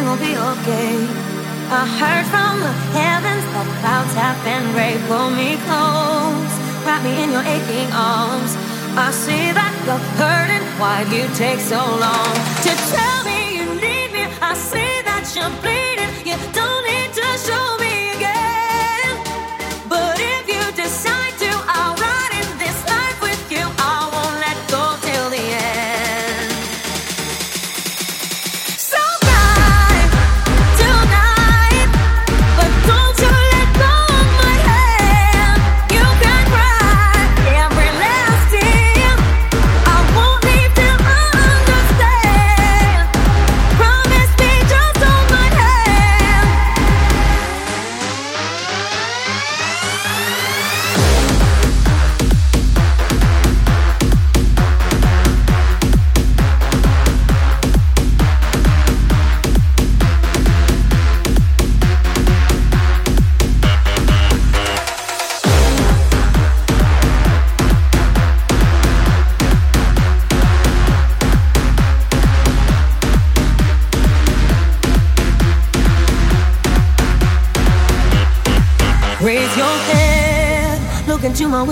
Everything will be okay. I heard from the heavens that clouds have been gray. Pull me close, wrap me in your aching arms. I see that you're hurting. Why do you take so long to tell me you need me? I see that you're bleeding.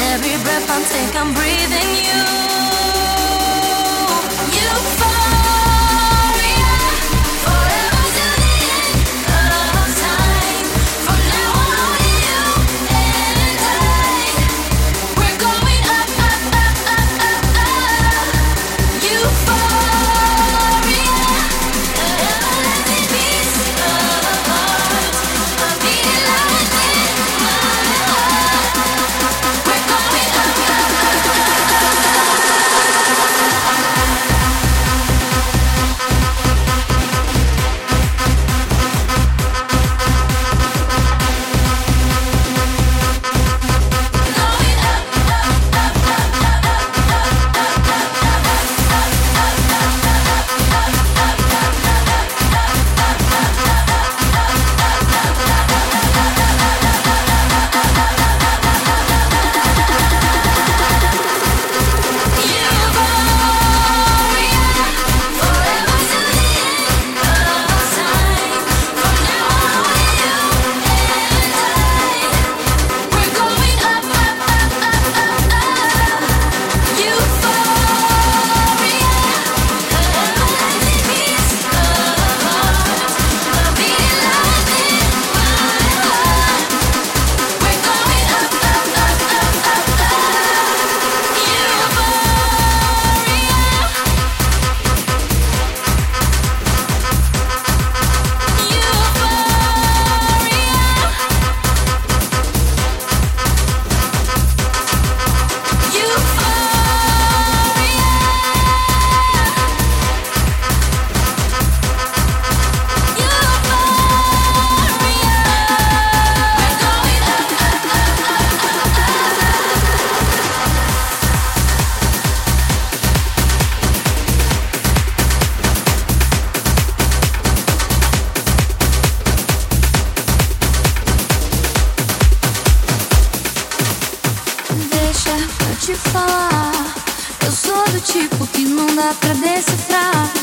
every breath I take, I'm breathing you. não dá pra decifrar.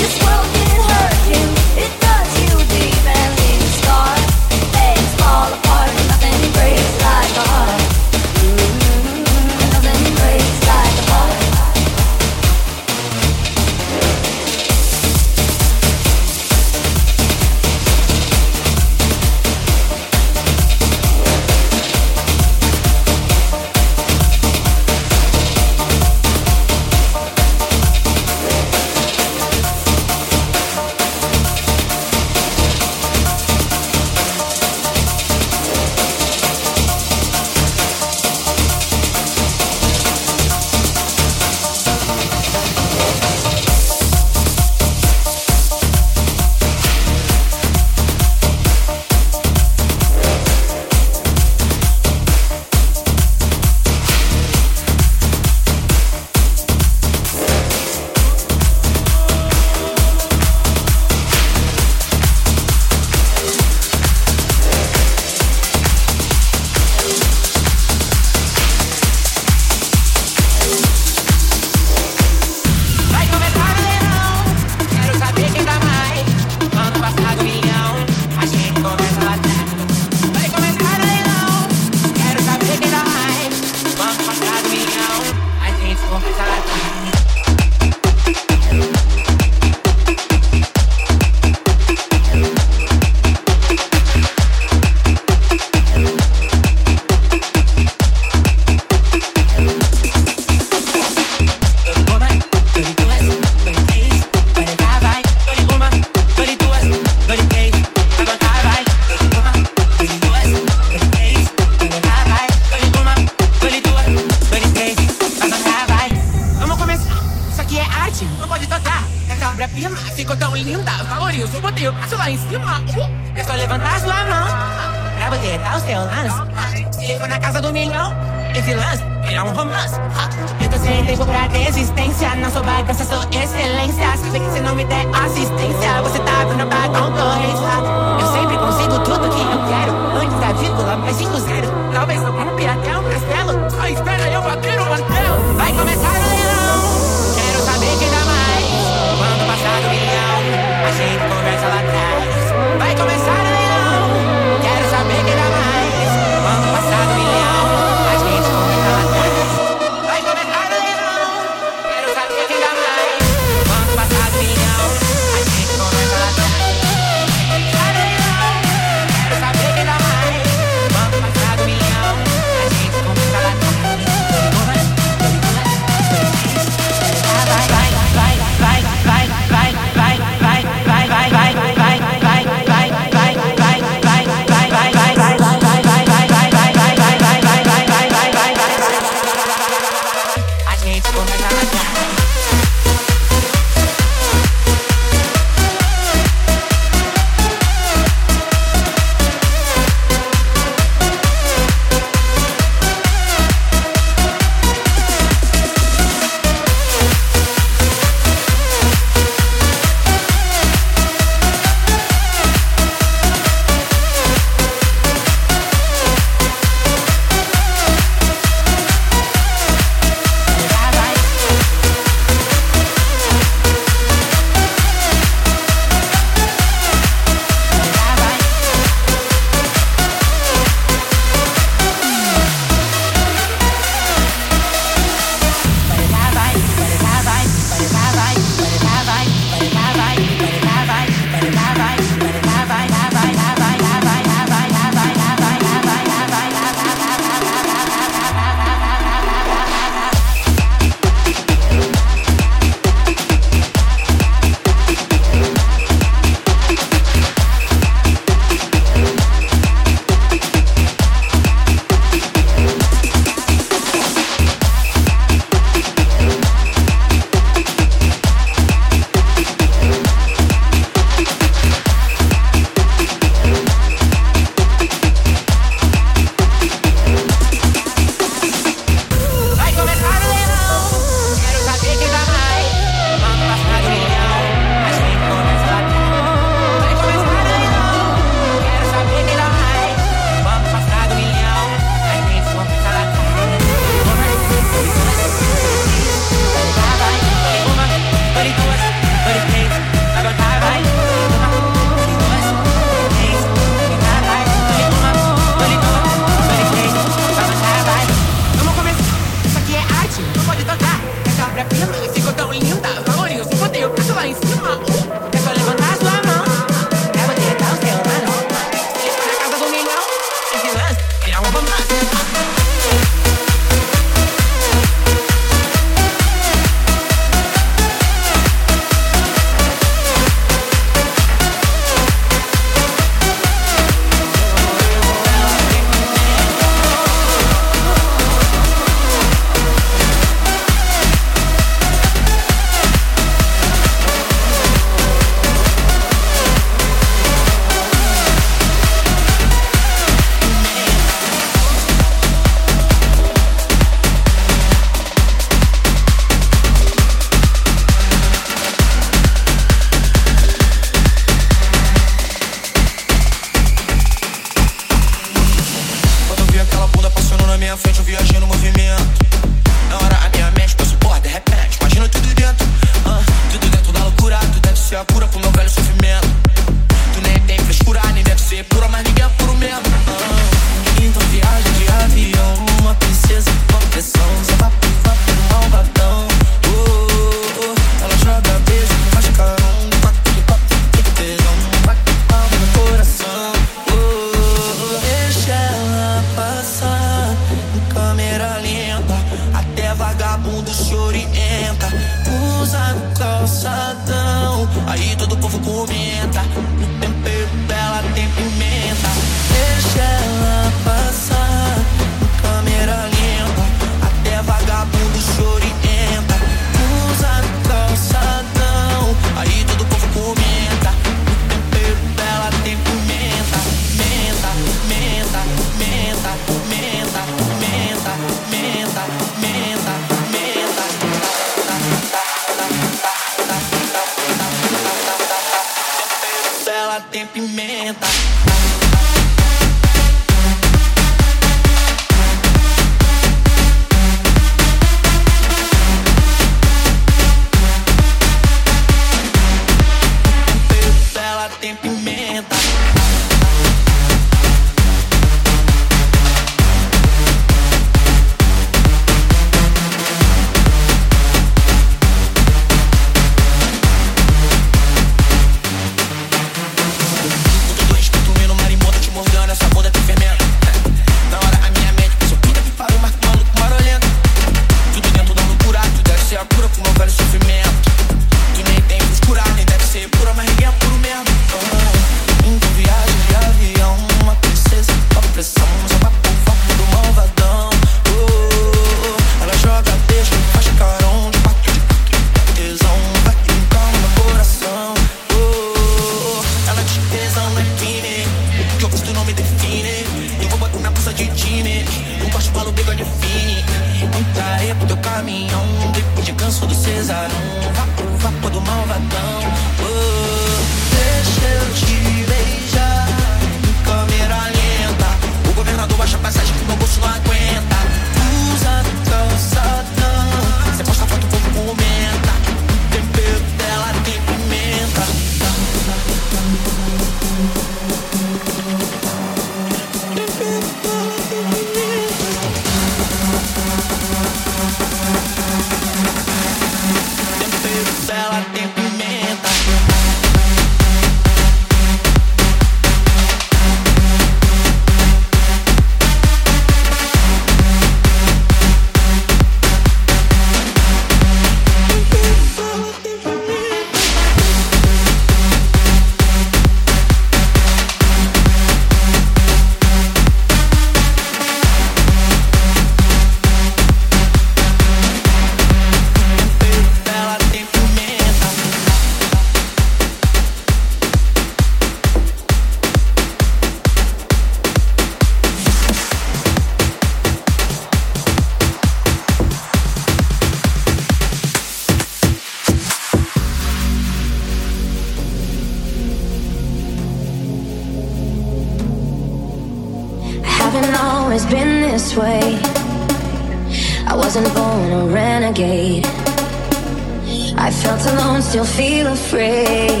still feel afraid.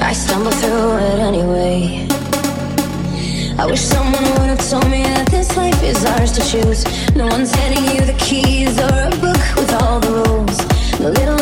I stumble through it anyway. I wish someone would have told me that this life is ours to choose. No one's handing you the keys or a book with all the rules. The little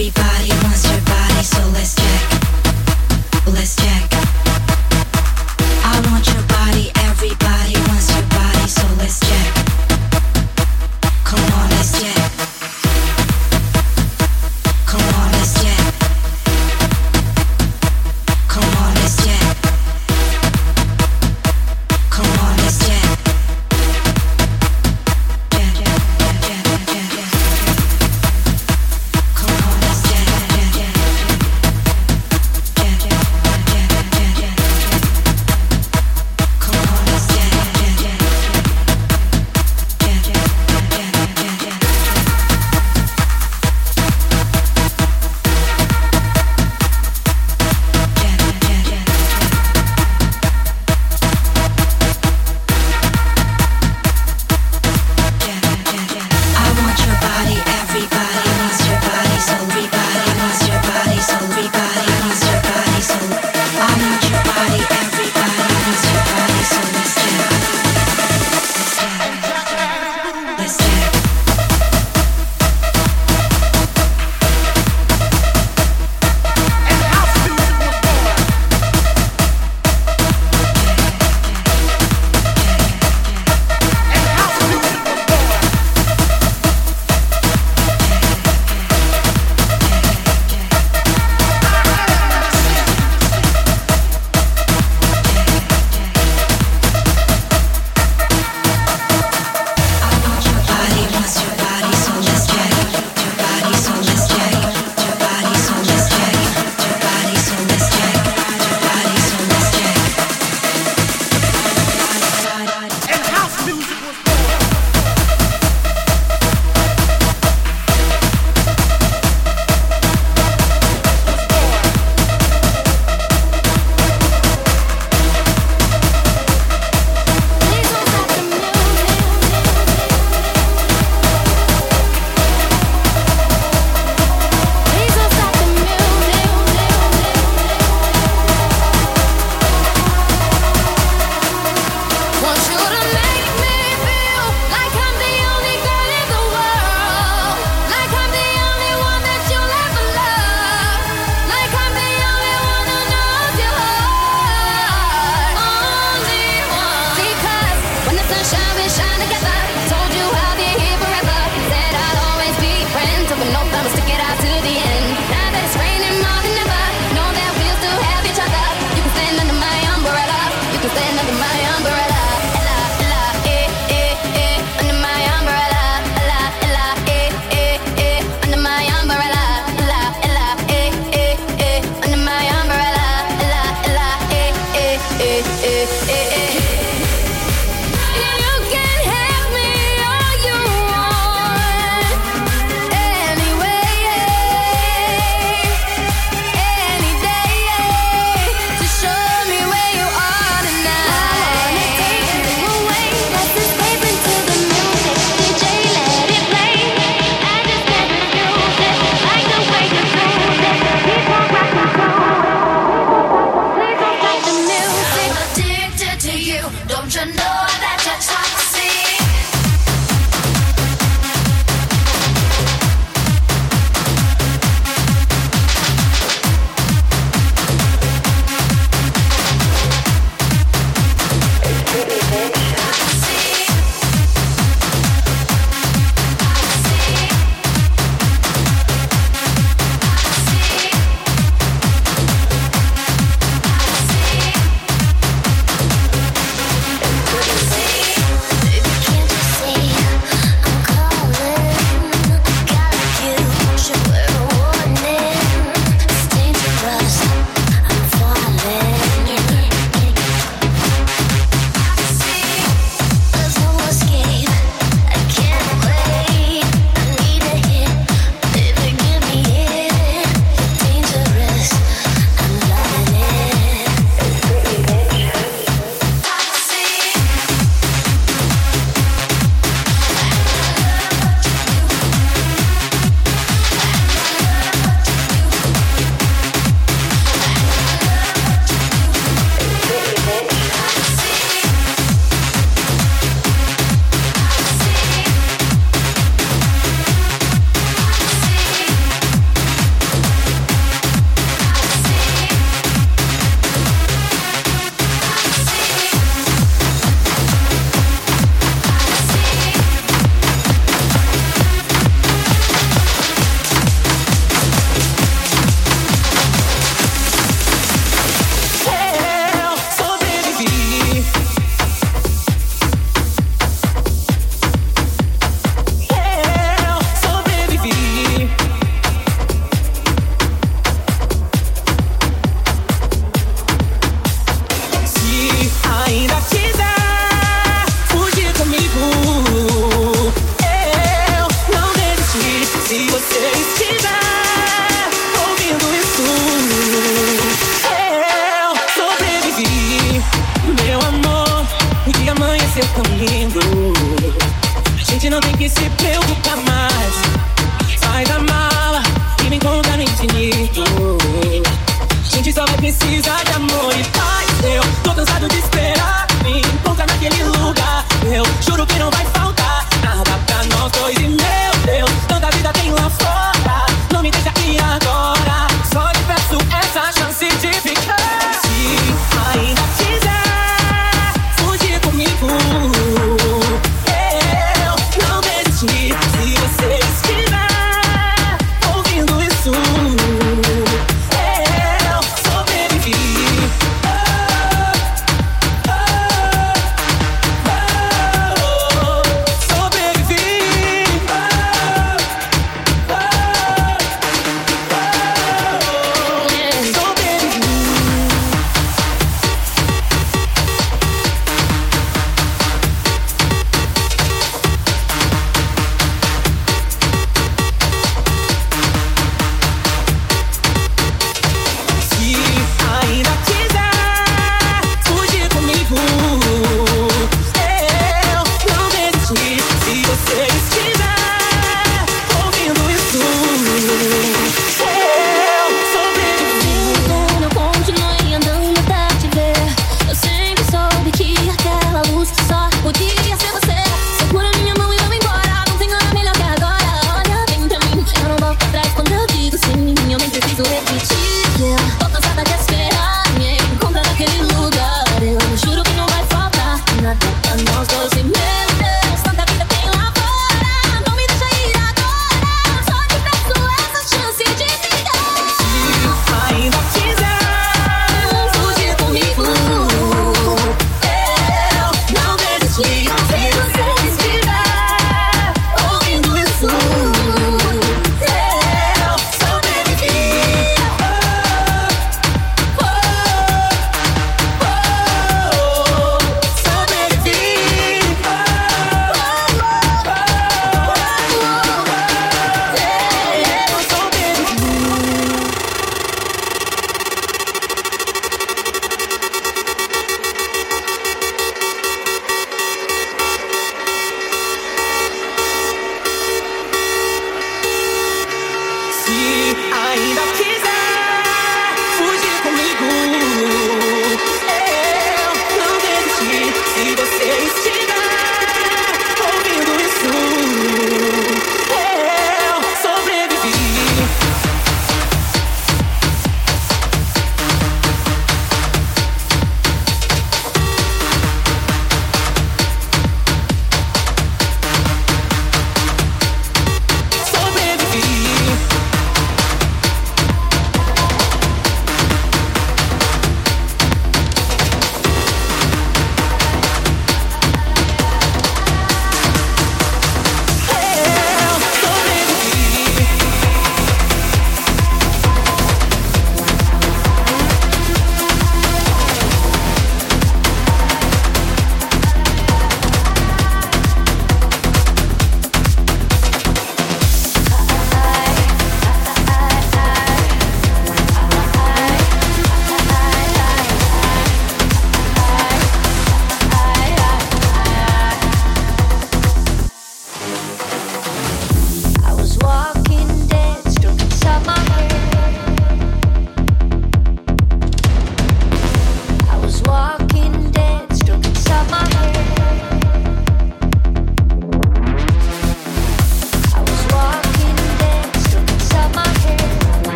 everybody.